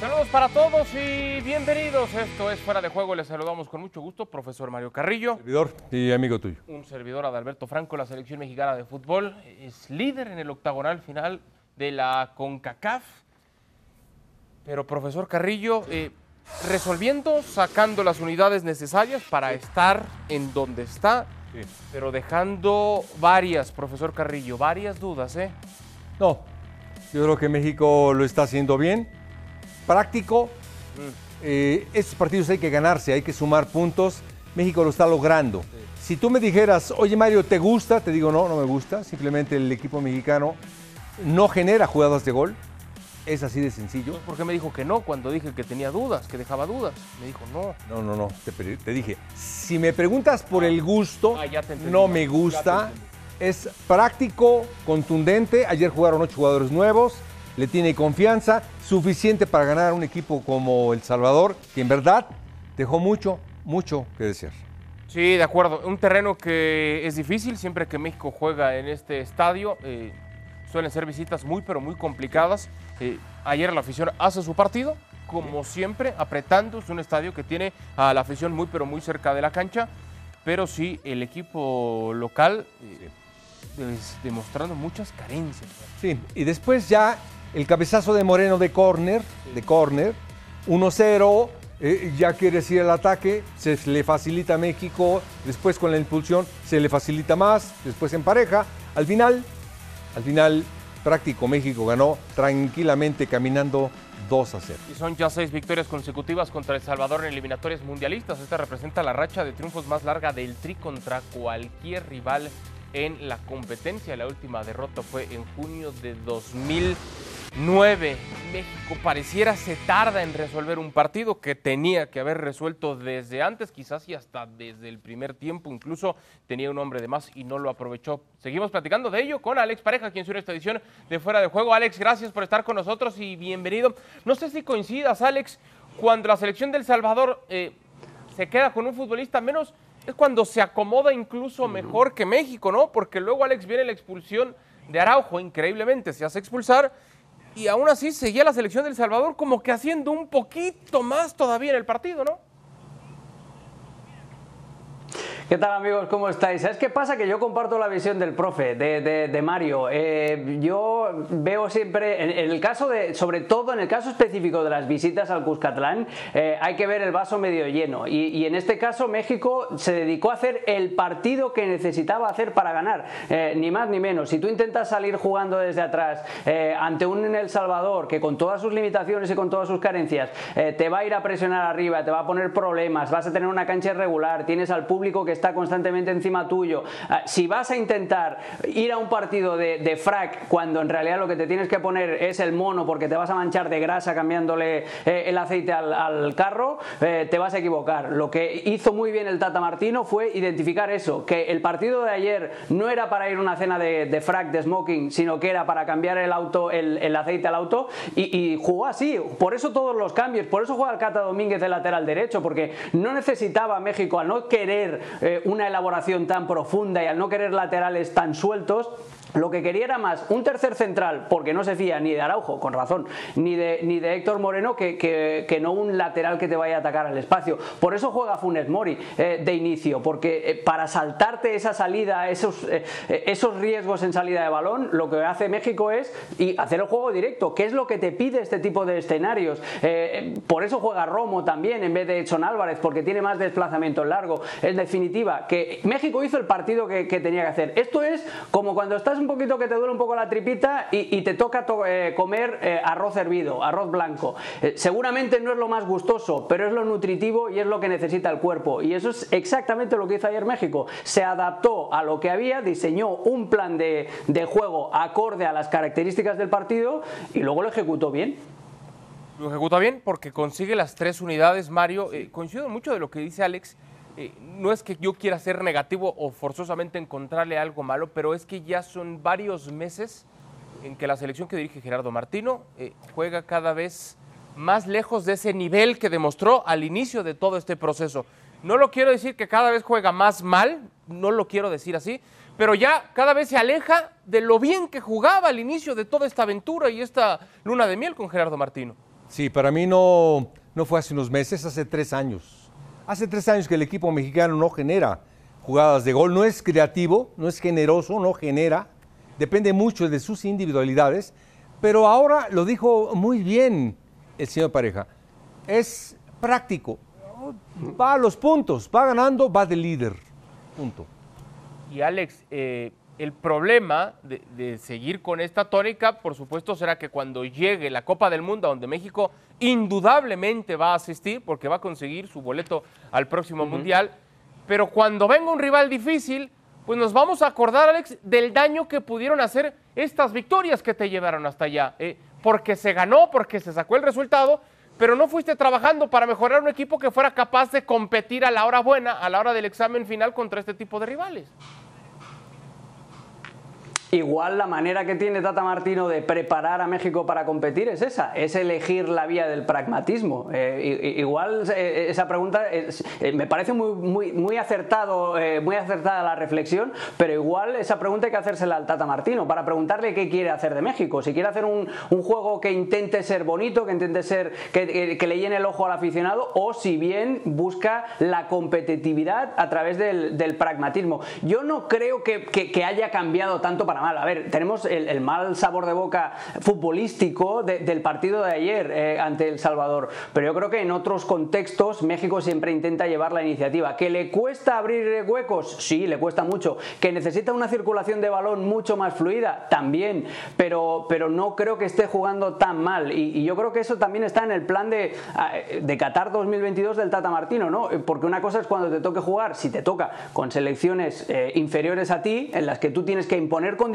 Saludos para todos y bienvenidos. Esto es Fuera de Juego. Les saludamos con mucho gusto, profesor Mario Carrillo. Servidor y amigo tuyo. Un servidor Adalberto Franco, la selección mexicana de fútbol. Es líder en el octagonal final de la CONCACAF. Pero, profesor Carrillo, eh, resolviendo, sacando las unidades necesarias para estar en donde está, Sí. pero dejando varias, profesor Carrillo, varias dudas, ¿eh? No, yo creo que México lo está haciendo bien, práctico. Eh, estos partidos hay que ganarse, hay que sumar puntos. México lo está logrando. Si tú me dijeras, oye Mario, ¿te gusta? Te digo, no, no me gusta. Simplemente el equipo mexicano no genera jugadas de gol. Es así de sencillo. ¿Por qué me dijo que no cuando dije que tenía dudas, que dejaba dudas? Me dijo no. No, no, no, te, dije, si me preguntas por el gusto, Ah, ya te entendí. no me Ya te gusta. Es práctico, contundente. Ayer jugaron ocho jugadores nuevos, le tiene confianza, suficiente para ganar a un equipo como El Salvador, que en verdad dejó mucho, mucho que desear. Sí, de acuerdo. Un terreno que es difícil siempre que México juega en este estadio. eh, suelen ser visitas muy, pero muy complicadas. Eh, ayer la afición hace su partido, como siempre, apretando. Es un estadio que tiene a la afición muy, pero muy cerca de la cancha. Pero sí, el equipo local eh, es demostrando muchas carencias. Sí, y después ya el cabezazo de Moreno de córner, de córner, 1-0, eh, ya quiere ir al ataque, se le facilita a México, después con la impulsión se le facilita más, después en pareja, al final, al final práctico México ganó tranquilamente caminando 2 a 0. Y son ya seis victorias consecutivas contra El Salvador en eliminatorias mundialistas. Esta representa la racha de triunfos más larga del Tri contra cualquier rival en la competencia. La última derrota fue en junio de 2009. México pareciera se tarda en resolver un partido que tenía que haber resuelto desde antes, quizás y hasta desde el primer tiempo. Incluso tenía un hombre de más y no lo aprovechó. Seguimos platicando de ello con Alex Pareja, quien sube esta edición de Fuera de Juego. Alex, gracias por estar con nosotros y bienvenido. No sé si coincidas, Alex, cuando la selección del Salvador eh, se queda con un futbolista menos, es cuando se acomoda incluso mejor que México, ¿no? Porque luego, Alex, viene la expulsión de Araujo, increíblemente, se hace expulsar. Y aún así seguía la selección del Salvador como que haciendo un poquito más todavía en el partido, ¿no? ¿Qué tal amigos? ¿Cómo estáis? ¿Sabes qué pasa? Que yo comparto la visión del profe, de, de- Mario. Eh, yo veo siempre, en, el caso de, sobre todo en el caso específico de las visitas al Cuscatlán, eh, hay que ver el vaso medio lleno. Y, en este caso México se dedicó a hacer el partido que necesitaba hacer para ganar, eh, ni más ni menos. Si tú intentas salir jugando desde atrás ante un El Salvador que con todas sus limitaciones y con todas sus carencias te va a ir a presionar arriba, te va a poner problemas, vas a tener una cancha irregular, tienes al público que está constantemente encima tuyo. Ah, Si vas a intentar ir a un partido de, de frac cuando en realidad lo que te tienes que poner es el mono porque te vas a manchar de grasa cambiándole eh, el aceite al, carro, eh, te vas a equivocar. Lo que hizo muy bien el Tata Martino fue identificar eso, que el partido de ayer no era para ir a una cena de, de frac, de smoking, sino que era para cambiar el auto, el, el aceite al auto y, y jugó así. Por eso todos los cambios, por eso juega el Cata Domínguez de lateral derecho, porque no necesitaba México, al no querer eh, una elaboración tan profunda y al no querer laterales tan sueltos, lo que quería era más un tercer central, porque no se fía ni de Araujo, con razón, ni de, ni de Héctor Moreno, que, que- que no un lateral que te vaya a atacar al espacio. Por eso juega Funes Mori eh, de inicio, porque eh, para saltarte esa salida, esos, eh, esos riesgos en salida de balón, lo que hace México es y hacer el juego directo, que es lo que te pide este tipo de escenarios. Por eso juega Romo también en vez de Edson Álvarez, porque tiene más desplazamiento en largo. En definitiva, que México hizo el partido que, que tenía que hacer. Esto es como cuando estás un poquito que te duele un poco la tripita y, y te toca to- eh, comer eh, arroz hervido, arroz blanco. Eh, seguramente no es lo más gustoso, pero es lo nutritivo y es lo que necesita el cuerpo. Y eso es exactamente lo que hizo ayer México. Se adaptó a lo que había, diseñó un plan de, de juego acorde a las características del partido y luego lo ejecutó bien. Lo ejecuta bien porque consigue las tres unidades, Mario. Coincido mucho de lo que dice Alex. No es que yo quiera ser negativo o forzosamente encontrarle algo malo, pero es que ya son varios meses en que la selección que dirige Gerardo Martino eh, juega cada vez más lejos de ese nivel que demostró al inicio de todo este proceso. No lo quiero decir que cada vez juega más mal, no lo quiero decir así, pero ya cada vez se aleja de lo bien que jugaba al inicio de toda esta aventura y esta luna de miel con Gerardo Martino. Sí, para mí no, no fue hace unos meses, hace tres años. Hace tres años que el equipo mexicano no genera jugadas de gol, no es creativo, no es generoso, no genera, depende mucho de sus individualidades, pero ahora lo dijo muy bien el señor Pareja, es práctico, va a los puntos, va ganando, va de líder, punto. Y Alex, eh, el problema de, de, seguir con esta tónica, por supuesto, será que cuando llegue la Copa del Mundo, donde México indudablemente va a asistir, porque va a conseguir su boleto al próximo uh -huh. Mundial, pero cuando venga un rival difícil, pues nos vamos a acordar, Alex, del daño que pudieron hacer estas victorias que te llevaron hasta allá, eh, porque se ganó, porque se sacó el resultado, pero no fuiste trabajando para mejorar un equipo que fuera capaz de competir a la hora buena, a la hora del examen final contra este tipo de rivales. Igual la manera que tiene Tata Martino de preparar a México para competir es esa, es elegir la vía del pragmatismo. Eh, igual eh, esa pregunta eh, me parece muy, muy, muy, acertado, muy acertada la reflexión, pero igual esa pregunta hay que hacérsela al Tata Martino para preguntarle qué quiere hacer de México. Si quiere hacer un, un juego que intente ser bonito, que intente ser que, le llene el ojo al aficionado, o si bien busca la competitividad a través del, del pragmatismo. Yo no creo que, que haya cambiado tanto para mal. A ver, tenemos el, mal sabor de boca futbolístico de, del partido de ayer eh, ante El Salvador, pero yo creo que en otros contextos México siempre intenta llevar la iniciativa. ¿Que le cuesta abrir huecos? Sí, le cuesta mucho. ¿Que necesita una circulación de balón mucho más fluida? También, pero, pero no creo que esté jugando tan mal y, yo creo que eso también está en el plan de, de Qatar 2022 del Tata Martino, ¿no? Porque una cosa es cuando te toque jugar, si te toca con selecciones eh, inferiores a ti, en las que tú tienes que imponer con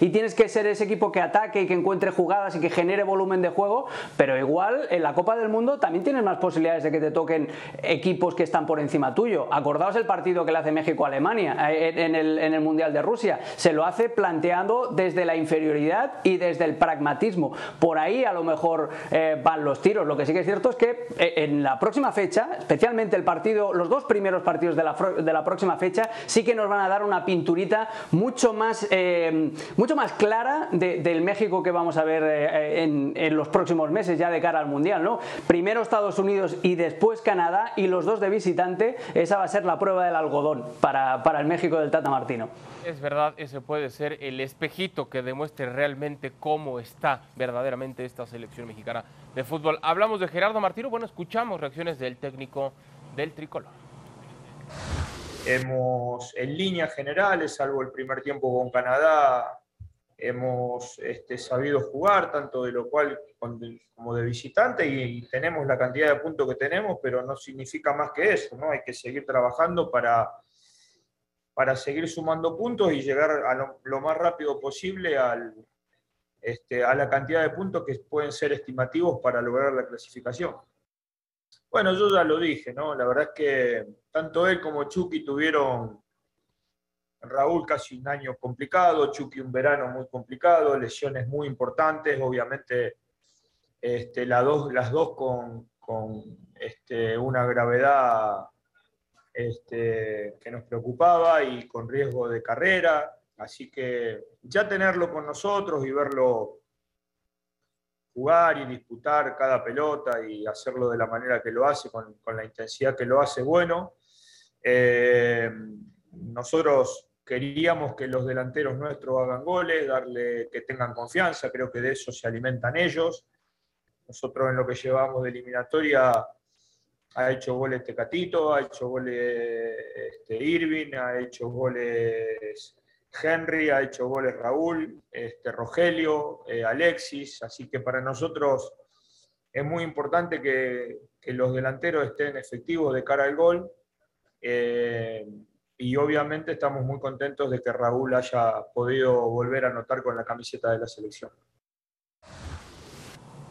y tienes que ser ese equipo que ataque y que encuentre jugadas y que genere volumen de juego, pero igual en la Copa del Mundo también tienes más posibilidades de que te toquen equipos que están por encima tuyo. Acordaos el partido que le hace México a Alemania eh, en el, en el Mundial de Rusia. Se lo hace planteando desde la inferioridad y desde el pragmatismo. Por ahí a lo mejor eh, van los tiros. Lo que sí que es cierto es que eh, en la próxima fecha, especialmente el partido, los dos primeros partidos de la, de la próxima fecha, sí que nos van a dar una pinturita mucho más mucho más clara de, del México que vamos a ver eh, en, en, los próximos meses ya de cara al Mundial, ¿no? Primero Estados Unidos y después Canadá y los dos de visitante, esa va a ser la prueba del algodón para, para el México del Tata Martino. Es verdad, ese puede ser el espejito que demuestre realmente cómo está verdaderamente esta selección mexicana de fútbol. Hablamos de Gerardo Martino, bueno, escuchamos reacciones del técnico del tricolor. Hemos, en líneas generales, salvo el primer tiempo con Canadá, hemos este, sabido jugar, tanto de lo cual como de visitante, y, tenemos la cantidad de puntos que tenemos, pero no significa más que eso, ¿no? Hay que seguir trabajando para, para seguir sumando puntos y llegar a lo, más rápido posible este, a la cantidad de puntos que pueden ser estimativos para lograr la clasificación. Bueno, yo ya lo dije, ¿no? La verdad es que tanto él como Chucky tuvieron, Raúl casi un año complicado, Chucky un verano muy complicado, lesiones muy importantes, obviamente este, las dos con, con este, una gravedad este, que nos preocupaba y con riesgo de carrera, así que ya tenerlo con nosotros y verlo jugar y disputar cada pelota y hacerlo de la manera que lo hace, con, la intensidad que lo hace, bueno. Eh, nosotros queríamos que los delanteros nuestros hagan goles, darle que tengan confianza, creo que de eso se alimentan ellos. Nosotros en lo que llevamos de eliminatoria ha hecho goles Tecatito, ha hecho goles este, Irving, ha hecho goles Henry, ha hecho goles Raúl, este, Rogelio, eh, Alexis, así que para nosotros es muy importante que, que, los delanteros estén efectivos de cara al gol. Eh, y obviamente estamos muy contentos de que Raúl haya podido volver a anotar con la camiseta de la selección.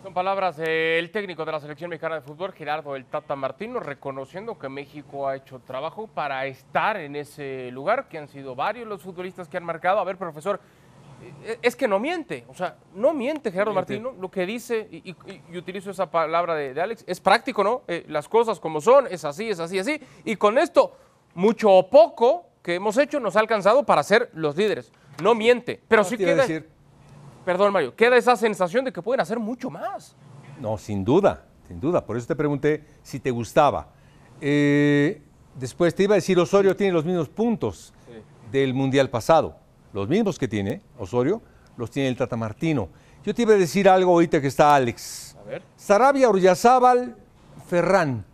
Son palabras del técnico de la selección mexicana de fútbol, Gerardo El Tata Martino, reconociendo que México ha hecho trabajo para estar en ese lugar, que han sido varios los futbolistas que han marcado. A ver, profesor, eh, es que no miente, o sea, no miente Gerardo miente. Martino, lo que dice, y, y, y, utilizo esa palabra de, de Alex, es práctico, ¿no? Eh, las cosas como son, es así, es así, así, y con esto, mucho o poco que hemos hecho nos ha alcanzado para ser los líderes. No miente, pero no, sí queda... Decir perdón Mario, queda esa sensación de que pueden hacer mucho más. No, sin duda, sin duda. Por eso te pregunté si te gustaba. Eh, después te iba a decir, Osorio tiene los mismos puntos del Mundial pasado. Los mismos que tiene Osorio, los tiene el Tata Martino. Yo te iba a decir algo ahorita que está Alex. A ver. Sarabia, Oryazábal, Ferran.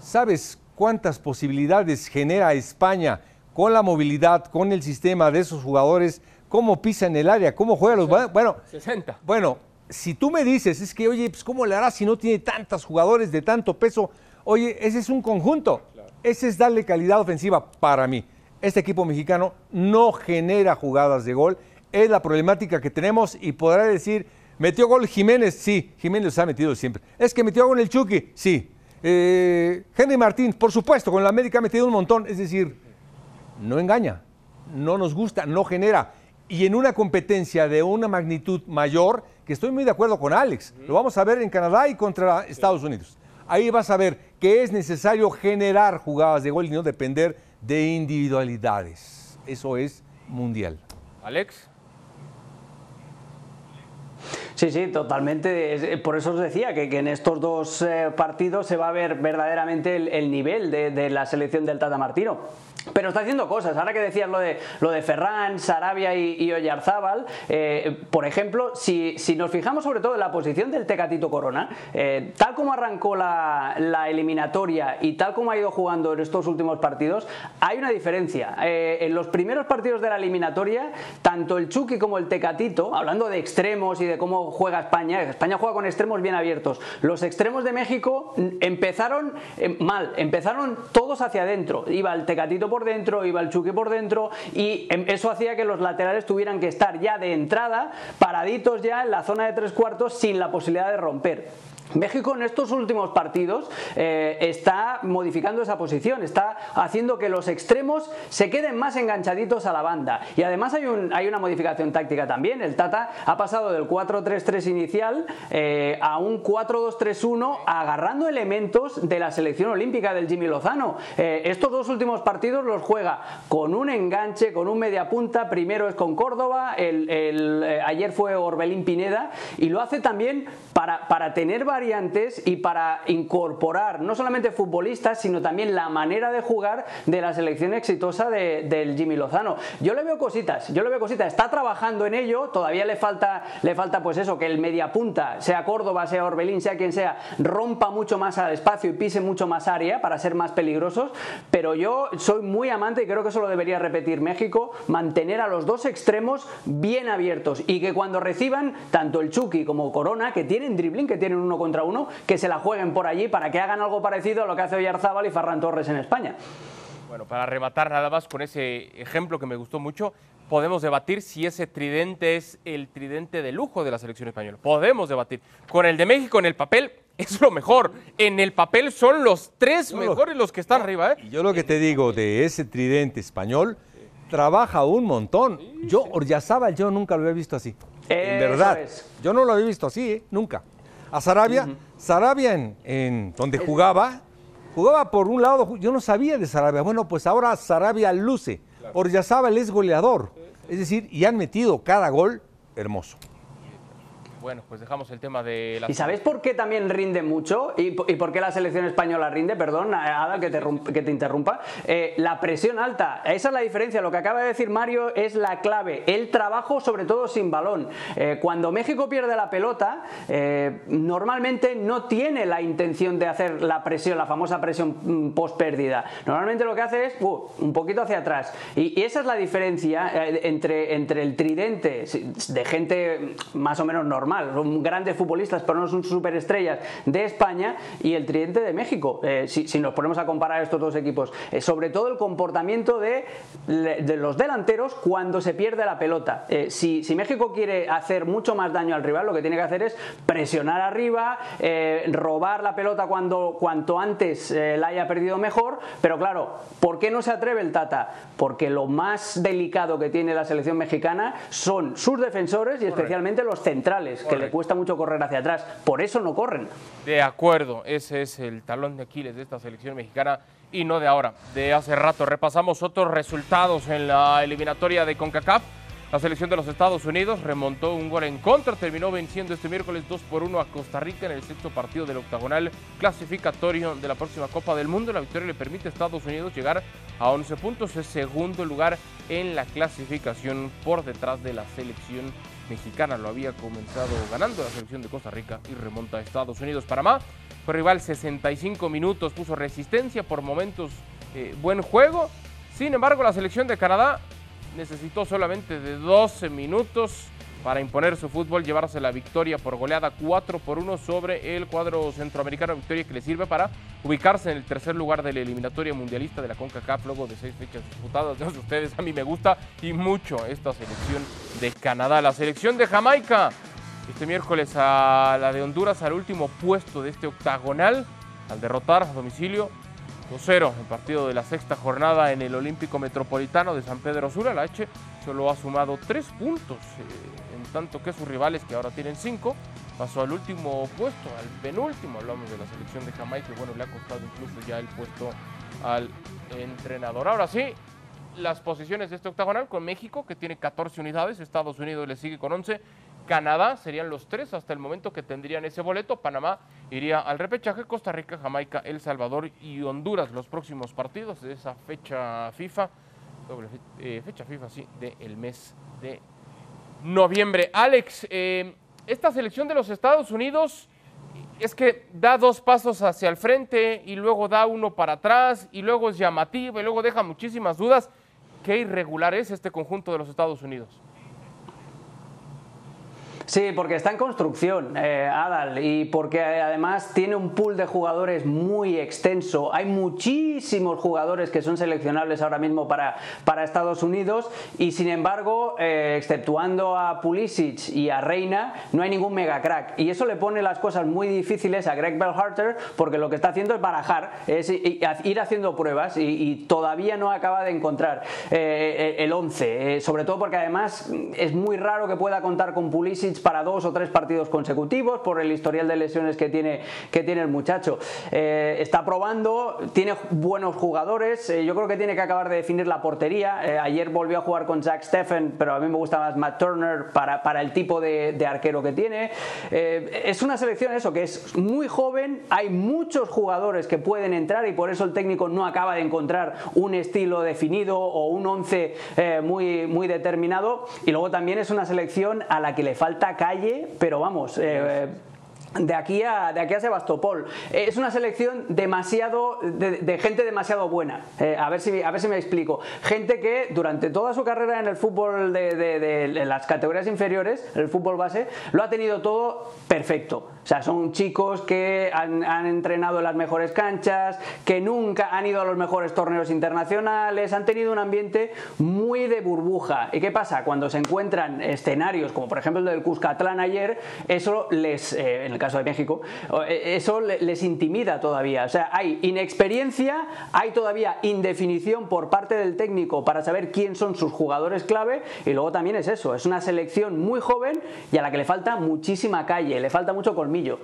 ¿Sabes cuántas posibilidades genera España con la movilidad, con el sistema de esos jugadores? ¿Cómo pisa en el área? ¿Cómo juega los... Bueno, 60. bueno, si tú me dices, es que, oye, pues ¿cómo le hará si no tiene tantos jugadores de tanto peso? Oye, ese es un conjunto. Ese es darle calidad ofensiva para mí. Este equipo mexicano no genera jugadas de gol. Es la problemática que tenemos y podrá decir, ¿metió gol Jiménez? Sí, Jiménez los ha metido siempre. ¿Es que metió gol el Chucky? Sí. Eh, Henry Martín, por supuesto, con la América ha metido un montón. Es decir, no engaña, no nos gusta, no genera. Y en una competencia de una magnitud mayor, que estoy muy de acuerdo con Alex, lo vamos a ver en Canadá y contra Estados Unidos. Ahí vas a ver que es necesario generar jugadas de gol y no depender de individualidades. Eso es mundial. Alex. Sí, sí, totalmente. Eh, Por eso os decía que, en estos dos eh, partidos se va a ver verdaderamente el, el nivel de, la selección del Tata Martino. Pero está haciendo cosas. Ahora que decías lo de, lo de Ferran, Sarabia y, Oyarzábal, eh, por ejemplo, si, nos fijamos sobre todo en la posición del Tecatito Corona, tal como arrancó la, eliminatoria y tal como ha ido jugando en estos últimos partidos, hay una diferencia. En los primeros partidos de la eliminatoria, tanto el Chucky como el Tecatito, hablando de extremos y de cómo juega España, España juega con extremos bien abiertos. Los extremos de México empezaron eh, mal, empezaron todos hacia adentro. Iba el Tecatito por dentro, iba el Chucky por dentro y em, eso hacía que los laterales tuvieran que estar ya de entrada, paraditos ya en la zona de tres cuartos sin la posibilidad de romper. México en estos últimos partidos eh, está modificando esa posición, está haciendo que los extremos se queden más enganchaditos a la banda. Y además hay, un- hay una modificación táctica también. El Tata ha pasado del 4-3-3 inicial eh, a un 4-2-3-1 agarrando elementos de la selección olímpica del Jimmy Lozano. Eh, estos dos últimos partidos los juega con un enganche, con un media punta. Primero es con Córdoba, el- ayer fue Orbelín Pineda y lo hace también para, para tener variantes y para incorporar no solamente futbolistas, sino también la manera de jugar de la selección exitosa de- del Jimmy Lozano. Yo le veo cositas, yo le veo cositas, está trabajando en ello, todavía le falta, le falta pues eso, que el mediapunta, sea Córdoba, sea Orbelín, sea quien sea, rompa mucho más al espacio y pise mucho más área para ser más peligrosos, pero yo soy muy amante y creo que eso lo debería repetir México, mantener a los dos extremos bien abiertos y que cuando reciban tanto el Chucky como Corona, que tienen dribbling, que tienen uno contra uno, que se la jueguen por allí para que hagan algo parecido a lo que hace Oyarzábal y Ferran Torres en España. Bueno, para rematar nada más con ese ejemplo que me gustó mucho, podemos debatir si ese tridente es el tridente de lujo de la selección española. Podemos debatir. Con el de México en el papel es lo mejor. En el papel son los tres lo- mejores los que están arriba, ¿eh? Y yo lo que te digo de ese tridente español, trabaja un montón. Yo, Oryazábal, yo nunca lo había visto así. en Eso verdad. es. Yo no lo había visto así, ¿eh? nunca. A Sarabia, Sarabia en, en donde jugaba, jugaba por un lado, yo no sabía de Sarabia. Bueno, pues ahora Sarabia luce. Oryazábal es goleador. Es decir, y han metido cada gol hermoso. Bueno, pues dejamos el tema de la... ¿Y sabéis por qué también rinde mucho? ¿Y, y por qué la selección española rinde? Perdón, Ada, que te, que te interrumpa. Eh, la presión alta, esa es la diferencia. Lo que acaba de decir Mario es la clave. El trabajo, sobre todo sin balón. Eh, cuando México pierde la pelota, eh, normalmente no tiene la intención de hacer la presión, la famosa presión mm, post pérdida. Normalmente lo que hace es uh, un poquito hacia atrás. Y, y esa es la diferencia eh, entre, entre el tridente de gente más o menos normal, son grandes futbolistas, pero no son superestrellas de España, y el tridente de México. Eh, si, si nos ponemos a comparar estos dos equipos, Eh, sobre todo el comportamiento de, de los delanteros cuando se pierde la pelota. Eh, si, si México quiere hacer mucho más daño al rival, lo que tiene que hacer es presionar arriba, robar la pelota cuando cuanto antes la haya perdido mejor, pero claro, ¿por qué no se atreve el Tata? Porque lo más delicado que tiene la selección mexicana son sus defensores y especialmente los centrales, que le cuesta mucho correr hacia atrás. Por eso no corren. De acuerdo, ese es el talón de Aquiles de esta selección mexicana y no de ahora, de hace rato. Repasamos otros resultados en la eliminatoria de CONCACAF. La selección de los Estados Unidos remontó un gol en contra, terminó venciendo este miércoles 2 por 1 a Costa Rica en el sexto partido del octagonal clasificatorio de la próxima Copa del Mundo. La victoria le permite a Estados Unidos llegar a 11 puntos, es segundo lugar en la clasificación por detrás de la selección mexicana. Lo había comenzado ganando la selección de Costa Rica y remonta a Estados Unidos. Panamá fue rival 65 minutos, puso resistencia por momentos, eh, buen juego. Sin embargo, la selección de Canadá necesitó solamente de 12 minutos para imponer su fútbol, llevarse la victoria por goleada 4 por 1 sobre el cuadro centroamericano, victoria que le sirve para ubicarse en el tercer lugar de la eliminatoria mundialista de la CONCACAF luego de seis fechas disputadas. No sé ustedes, a mí me gusta y mucho esta selección de Canadá. La selección de Jamaica, este miércoles a la de Honduras al último puesto de este octagonal, al derrotar a domicilio 2-0 el partido de la sexta jornada en el Olímpico Metropolitano de San Pedro Sula. La H solo ha sumado tres puntos, eh, en tanto que sus rivales, que ahora tienen cinco, pasó al último puesto, al penúltimo. Hablamos de la selección de Jamaica, y bueno, le ha costado incluso ya el puesto al entrenador. Ahora sí, las posiciones de este octagonal con México, que tiene 14 unidades, Estados Unidos le sigue con 11 Canadá serían los tres hasta el momento que tendrían ese boleto. Panamá iría al repechaje, Costa Rica, Jamaica, El Salvador y Honduras los próximos partidos de esa fecha FIFA, doble eh, fecha FIFA, sí, del mes de noviembre. Alex, eh, esta selección de los Estados Unidos es que da dos pasos hacia el frente y luego da uno para atrás y luego es llamativa y luego deja muchísimas dudas. ¿Qué irregular es este conjunto de los Estados Unidos? Sí, porque está en construcción, eh, Adal, y porque además tiene un pool de jugadores muy extenso. Hay muchísimos jugadores que son seleccionables ahora mismo para, para Estados Unidos y sin embargo, eh, exceptuando a Pulisic y a Reina, no hay ningún mega crack. Y eso le pone las cosas muy difíciles a Greg Bellharter porque lo que está haciendo es barajar, es ir haciendo pruebas y, todavía no acaba de encontrar eh, el 11. sobre todo porque además es muy raro que pueda contar con Pulisic para dos o tres partidos consecutivos por el historial de lesiones que tiene, que tiene el muchacho. Eh, está probando, tiene buenos jugadores, eh, yo creo que tiene que acabar de definir la portería. Eh, ayer volvió a jugar con Jack Steffen, pero a mí me gusta más Matt Turner para, para el tipo de, de arquero que tiene. es una selección eso, que es muy joven, hay muchos jugadores que pueden entrar y por eso el técnico no acaba de encontrar un estilo definido o un once muy, muy determinado. Y luego también es una selección a la que le falta calle, pero vamos, eh, de aquí a, de aquí a Sebastopol. Eh, es una selección demasiado de, gente demasiado buena. Eh, a, ver si, a ver si me explico. Gente que durante toda su carrera en el fútbol de, de, las categorías inferiores, el fútbol base, lo ha tenido todo perfecto. O sea, son chicos que han, entrenado en las mejores canchas, que nunca han ido a los mejores torneos internacionales, han tenido un ambiente muy de burbuja. ¿Y qué pasa? Cuando se encuentran escenarios, como por ejemplo el del Cuscatlán ayer, eso les, eh, caso de México, eh, eso les intimida todavía. O sea, hay inexperiencia, hay todavía indefinición por parte del técnico para saber quién son sus jugadores clave, y luego también es eso, es una selección muy joven y a la que le falta muchísima calle, le falta mucho colmillo.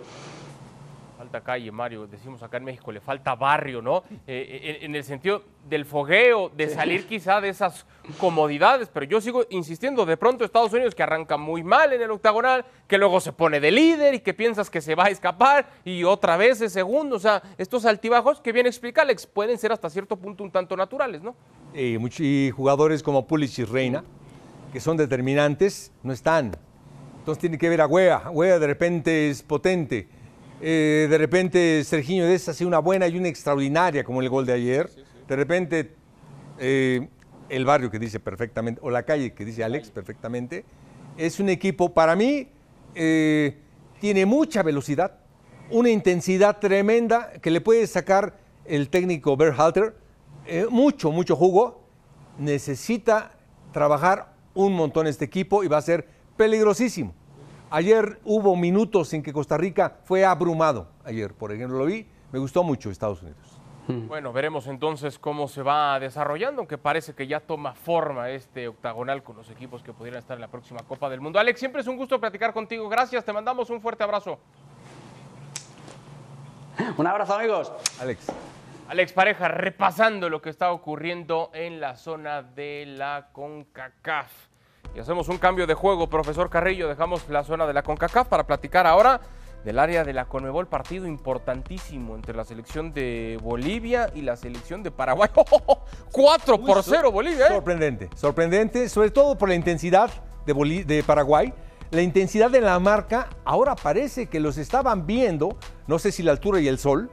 Falta calle, Mario, decimos acá en México, le falta barrio, ¿no? Eh, en, el sentido del fogueo, de salir quizá de esas comodidades, pero yo sigo insistiendo, de pronto Estados Unidos que arranca muy mal en el octagonal, que luego se pone de líder y que piensas que se va a escapar y otra vez es segundo, o sea, estos altibajos que bien explica Alex pueden ser hasta cierto punto un tanto naturales, ¿no? y jugadores como Pulisic y Reina, que son determinantes, no están. Entonces tiene que ver a Wea. Wea de repente es potente. Eh, de repente Serginho Dez hace una buena y una extraordinaria, como el gol de ayer. De repente eh, el barrio que dice perfectamente, o la calle que dice Alex perfectamente, es un equipo, para mí, eh, tiene mucha velocidad, una intensidad tremenda que le puede sacar el técnico Berhalter, mucho, mucho jugo. Necesita trabajar un montón este equipo y va a ser peligrosísimo. Ayer hubo minutos en que Costa Rica fue abrumado. Ayer, por ejemplo, lo vi. Me gustó mucho Estados Unidos. Hmm. Bueno, veremos entonces cómo se va desarrollando, aunque parece que ya toma forma este octagonal con los equipos que pudieran estar en la próxima Copa del Mundo. Alex, siempre es un gusto platicar contigo. Gracias, te mandamos un fuerte abrazo. Un abrazo, amigos. Alex. Alex Pareja, repasando lo que está ocurriendo en la zona de la CONCACAF. Y hacemos un cambio de juego, profesor Carrillo. Dejamos la zona de la CONCACAF para platicar ahora del área de la Conmebol, partido importantísimo entre la selección de Bolivia y la selección de Paraguay. 4 por 0 Bolivia. ¿eh? Sorprendente, sorprendente, sobre todo por la intensidad de, de Paraguay. La intensidad de la marca, ahora parece que los estaban viendo, no sé si la altura y el sol,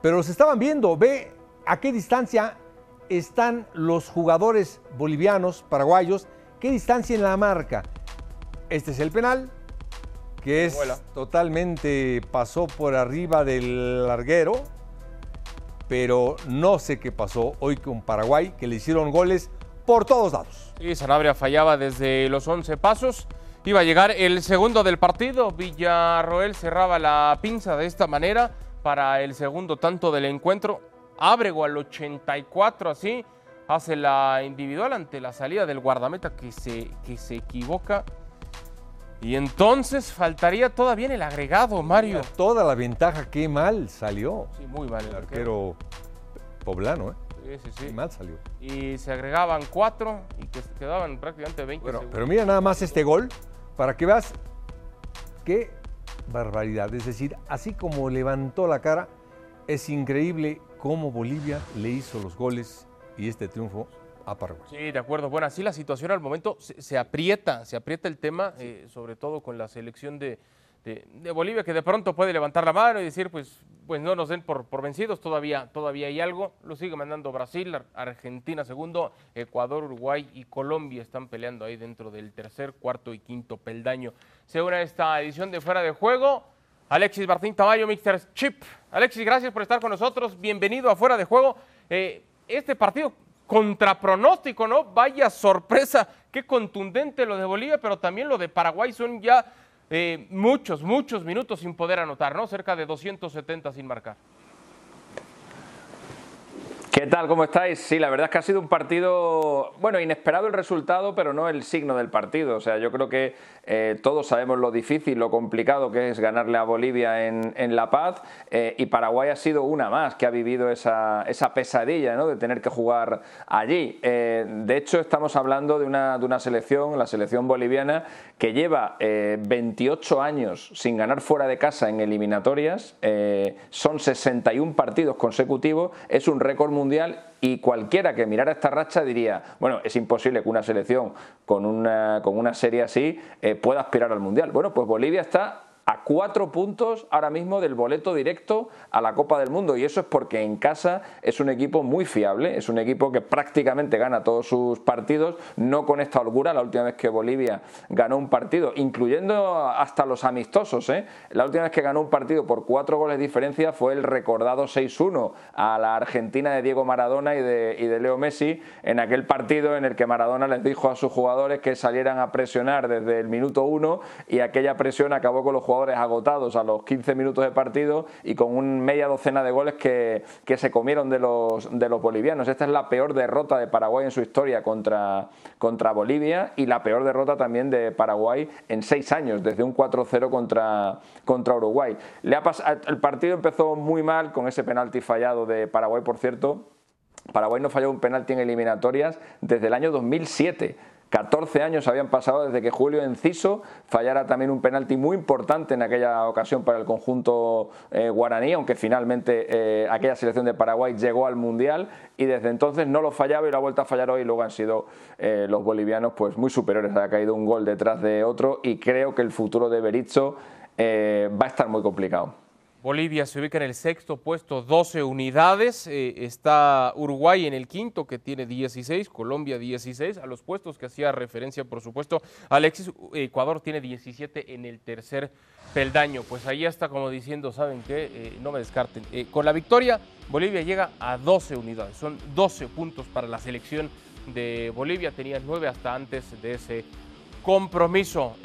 pero los estaban viendo. Ve a qué distancia están los jugadores bolivianos, paraguayos, qué distancia en la marca. Este es el penal, que es totalmente pasó por arriba del larguero, pero no sé qué pasó hoy con Paraguay, que le hicieron goles por todos lados. Y Sanabria fallaba desde los 11 pasos. Iba a llegar el segundo del partido. Villarroel cerraba la pinza de esta manera para el segundo tanto del encuentro. Abrego al 84 así. Hace la individual ante la salida del guardameta que se, que se equivoca y entonces faltaría todavía en el agregado, Mario. Toda la ventaja, qué mal salió. Sí, muy mal. El, arquero poblano, ¿eh? Sí, sí, sí. Qué mal salió. Y se agregaban cuatro y que quedaban prácticamente 20 segundos. Pero mira nada más este gol, para que veas qué barbaridad. Es decir, así como levantó la cara, es increíble cómo Bolivia le hizo los goles y este triunfo Sí, de acuerdo. Bueno, así la situación al momento se, aprieta, se aprieta el tema, eh, sobre todo con la selección de, Bolivia, que de pronto puede levantar la mano y decir, pues, pues no nos den por, por vencidos, todavía, todavía hay algo. Lo sigue mandando Brasil, Argentina segundo, Ecuador, Uruguay y Colombia están peleando ahí dentro del tercer, cuarto y quinto peldaño. Se une esta edición de Fuera de Juego. Alexis Martín Tamayo, Mixter Chip. Alexis, gracias por estar con nosotros. Bienvenido a Fuera de Juego. Eh, este partido contra pronóstico, ¿no? Vaya sorpresa, qué contundente lo de Bolivia, pero también lo de Paraguay son ya eh, muchos, muchos minutos sin poder anotar, ¿no? Cerca de 270 sin marcar. ¿Qué tal? ¿Cómo estáis? Sí, la verdad es que ha sido un partido, bueno, inesperado el resultado, pero no el signo del partido. O sea, yo creo que eh, todos sabemos lo difícil, lo complicado que es ganarle a Bolivia en, La Paz eh, y Paraguay ha sido una más que ha vivido esa, pesadilla ¿no? de tener que jugar allí. Eh, de hecho, estamos hablando de una, de una selección, la selección boliviana, que lleva 28 años sin ganar fuera de casa en eliminatorias, son 61 partidos consecutivos, es un récord mundial y cualquiera que mirara esta racha diría, bueno, es imposible que una selección con una, con una serie así eh, pueda aspirar al Mundial. Bueno, pues Bolivia está a cuatro puntos ahora mismo del boleto directo a la Copa del Mundo y eso es porque en casa es un equipo muy fiable, es un equipo que prácticamente gana todos sus partidos, no con esta holgura, la última vez que Bolivia ganó un partido, incluyendo hasta los amistosos, ¿eh? la última vez que ganó un partido por cuatro goles de diferencia fue el recordado 6-1 a la Argentina de Diego Maradona y de, y de Leo Messi en aquel partido en el que Maradona les dijo a sus jugadores que salieran a presionar desde el minuto uno y aquella presión acabó con los jugadores agotados a los 15 minutos de partido y con un media docena de goles que, se comieron de los, de los bolivianos. Esta es la peor derrota de Paraguay en su historia contra, contra Bolivia y la peor derrota también de Paraguay en seis años, desde un 4-0 contra, contra Uruguay. Le ha el partido empezó muy mal con ese penalti fallado de Paraguay, por cierto. Paraguay no falló un penalti en eliminatorias desde el año 2007 14 años habían pasado desde que Julio Enciso fallara también un penalti muy importante en aquella ocasión para el conjunto eh, guaraní, aunque finalmente eh, aquella selección de Paraguay llegó al Mundial y desde entonces no lo fallaba y lo ha vuelto a fallar hoy luego han sido eh, los bolivianos pues muy superiores, ha caído un gol detrás de otro y creo que el futuro de Berizzo va a estar muy complicado. Bolivia se ubica en el sexto puesto, 12 unidades. Eh, está Uruguay en el quinto, que tiene 16. Colombia 16. A los puestos que hacía referencia, por supuesto, Alexis. Ecuador tiene 17 en el tercer peldaño. Pues ahí está como diciendo, ¿saben qué? Eh, no me descarten. Eh, con la victoria, Bolivia llega a 12 unidades. Son 12 puntos para la selección de Bolivia. Tenía 9 hasta antes de ese compromiso.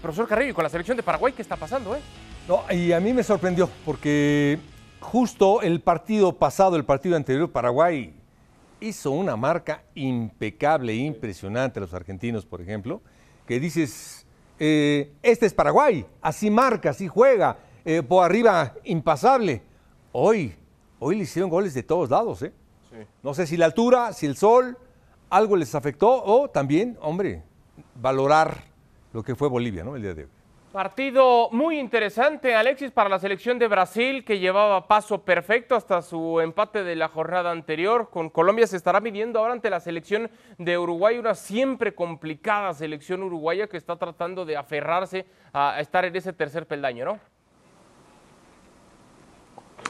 profesor Carrillo, con la selección de Paraguay, ¿qué está pasando? Eh? No, y a mí me sorprendió porque justo el partido pasado, el partido anterior, Paraguay hizo una marca impecable, impresionante a los argentinos, por ejemplo, que dices, eh, este es Paraguay, así marca, así juega, eh, por arriba impasable. Hoy, hoy le hicieron goles de todos lados, ¿eh? No sé si la altura, si el sol, algo les afectó o también, hombre, valorar lo que fue Bolivia, ¿no? El día de hoy. Partido muy interesante, Alexis, para la selección de Brasil, que llevaba paso perfecto hasta su empate de la jornada anterior. Con Colombia se estará midiendo ahora ante la selección de Uruguay, una siempre complicada selección uruguaya que está tratando de aferrarse a estar en ese tercer peldaño, ¿no?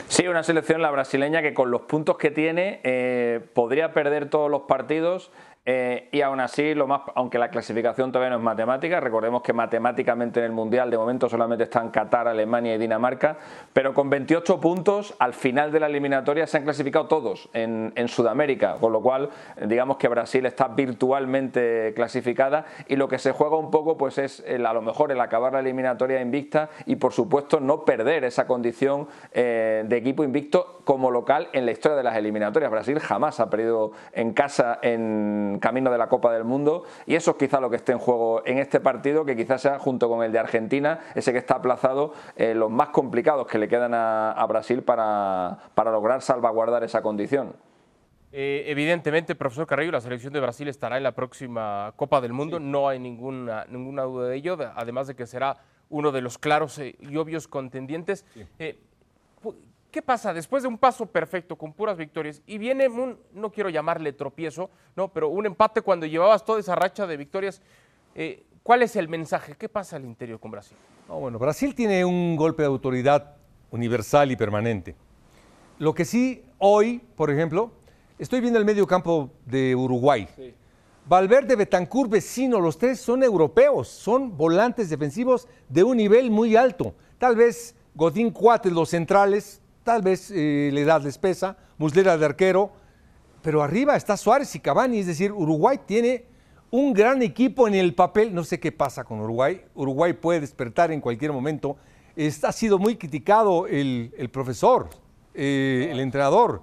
Sí, una selección, la brasileña, que con los puntos que tiene eh, podría perder todos los partidos eh, y aún así, lo más, aunque la clasificación todavía no es matemática, recordemos que matemáticamente en el Mundial de momento solamente están Qatar, Alemania y Dinamarca, pero con 28 puntos al final de la eliminatoria se han clasificado todos en, Sudamérica, con lo cual digamos que Brasil está virtualmente clasificada y lo que se juega un poco pues es a lo mejor el acabar la eliminatoria invicta y por supuesto no perder esa condición eh, de equipo invicto como local en la historia de las eliminatorias. Brasil jamás ha perdido en casa en camino de la Copa del Mundo y eso es quizá lo que esté en juego en este partido, que quizás sea junto con el de Argentina, ese que está aplazado, eh, los más complicados que le quedan a, Brasil para, para lograr salvaguardar esa condición. Eh, evidentemente, profesor Carrillo, la selección de Brasil estará en la próxima Copa del Mundo, no hay ninguna, ninguna duda de ello, además de que será uno de los claros eh, y obvios contendientes. ¿Qué pasa después de un paso perfecto con puras victorias y viene un, no quiero llamarle tropiezo, no, pero un empate cuando llevabas toda esa racha de victorias? Eh, ¿Cuál es el mensaje? ¿Qué pasa al interior con Brasil? bueno, Brasil tiene un golpe de autoridad universal y permanente. Lo que sí, hoy, por ejemplo, estoy viendo el medio campo de Uruguay. Valverde, Betancur, Vecino, los tres son europeos, son volantes defensivos de un nivel muy alto. Tal vez Godín Cuates, los centrales, tal vez eh, la edad les pesa, Muslera de arquero, pero arriba está Suárez y Cavani, es decir, Uruguay tiene un gran equipo en el papel, no sé qué pasa con Uruguay, Uruguay puede despertar en cualquier momento, Está, ha sido muy criticado el, profesor, eh, el entrenador,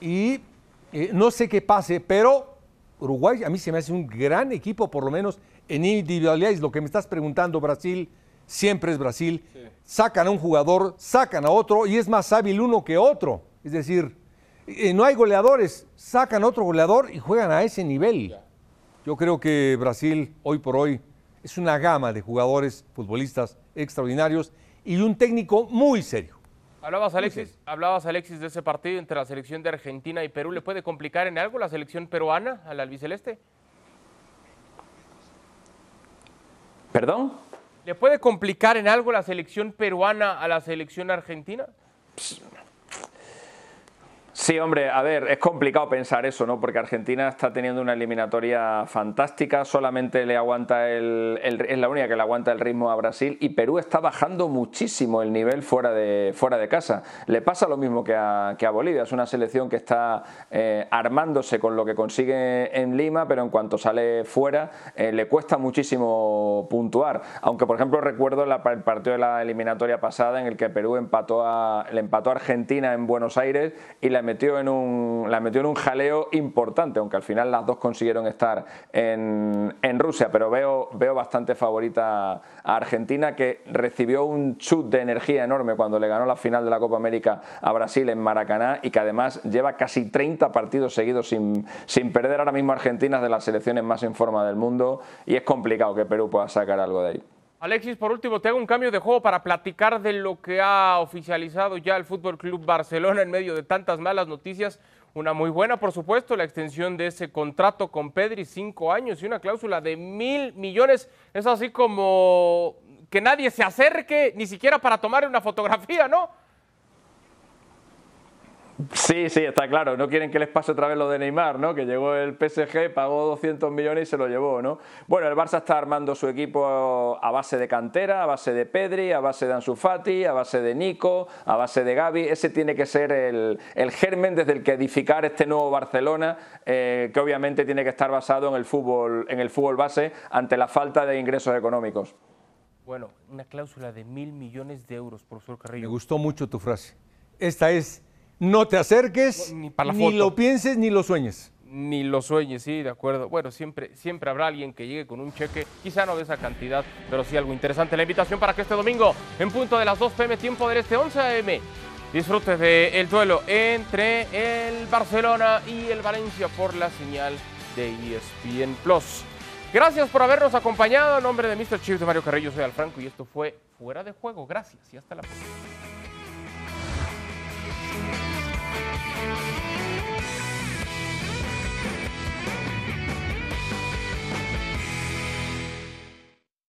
y eh, no sé qué pase, pero Uruguay a mí se me hace un gran equipo, por lo menos en individualidades, lo que me estás preguntando, Brasil, siempre es Brasil. Sacan a un jugador, sacan a otro y es más hábil uno que otro. Es decir, eh, no hay goleadores, sacan a otro goleador y juegan a ese nivel. Yo creo que Brasil hoy por hoy es una gama de jugadores, futbolistas extraordinarios y un técnico muy serio. Hablabas Alexis, hablabas Alexis de ese partido entre la selección de Argentina y Perú. ¿Le puede complicar en algo la selección peruana al albiceleste? ¿Perdón? ¿Le puede complicar en algo la selección peruana a la selección argentina? Sí, hombre, a ver, es complicado pensar eso, ¿no? Porque Argentina está teniendo una eliminatoria fantástica, solamente le aguanta el, es la única que le aguanta el ritmo a Brasil y Perú está bajando muchísimo el nivel fuera de, fuera de casa. Le pasa lo mismo que a, que a Bolivia, es una selección que está eh, armándose con lo que consigue en Lima, pero en cuanto sale fuera eh, le cuesta muchísimo puntuar. Aunque, por ejemplo, recuerdo el partido de la eliminatoria pasada en el que Perú empató a, le empató a Argentina en Buenos Aires y la metió en un, la metió en un jaleo importante, aunque al final las dos consiguieron estar en, en Rusia, pero veo, veo bastante favorita a Argentina, que recibió un chut de energía enorme cuando le ganó la final de la Copa América a Brasil en Maracaná y que además lleva casi 30 partidos seguidos sin, sin perder ahora mismo Argentina de las selecciones más en forma del mundo y es complicado que Perú pueda sacar algo de ahí. Alexis, por último, te hago un cambio de juego para platicar de lo que ha oficializado ya el Fútbol Club Barcelona en medio de tantas malas noticias. Una muy buena, por supuesto, la extensión de ese contrato con Pedri, cinco años y una cláusula de mil millones. Es así como que nadie se acerque, ni siquiera para tomar una fotografía, ¿no? Sí, sí, está claro. No quieren que les pase otra vez lo de Neymar, ¿no? Que llegó el PSG, pagó 200 millones y se lo llevó, ¿no? Bueno, el Barça está armando su equipo a base de cantera, a base de Pedri, a base de Ansu Fati, a base de Nico, a base de Gaby. Ese tiene que ser el, germen desde el que edificar este nuevo Barcelona, eh, que obviamente tiene que estar basado en el fútbol, en el fútbol base ante la falta de ingresos económicos. Bueno, una cláusula de mil millones de euros, profesor Carrillo. Me gustó mucho tu frase. Esta es no te acerques, ni, lo pienses, ni lo sueñes. Ni lo sueñes, sí, de acuerdo. Bueno, siempre, siempre habrá alguien que llegue con un cheque, quizá no de esa cantidad, pero sí algo interesante. La invitación para que este domingo, en punto de las 2 pm, tiempo del este 11 am, disfrutes del duelo entre el Barcelona y el Valencia por la señal de ESPN Plus. Gracias por habernos acompañado. En nombre de Mr. Chief de Mario Carrillo, soy Alfranco y esto fue Fuera de Juego. Gracias y hasta la próxima. Thank you.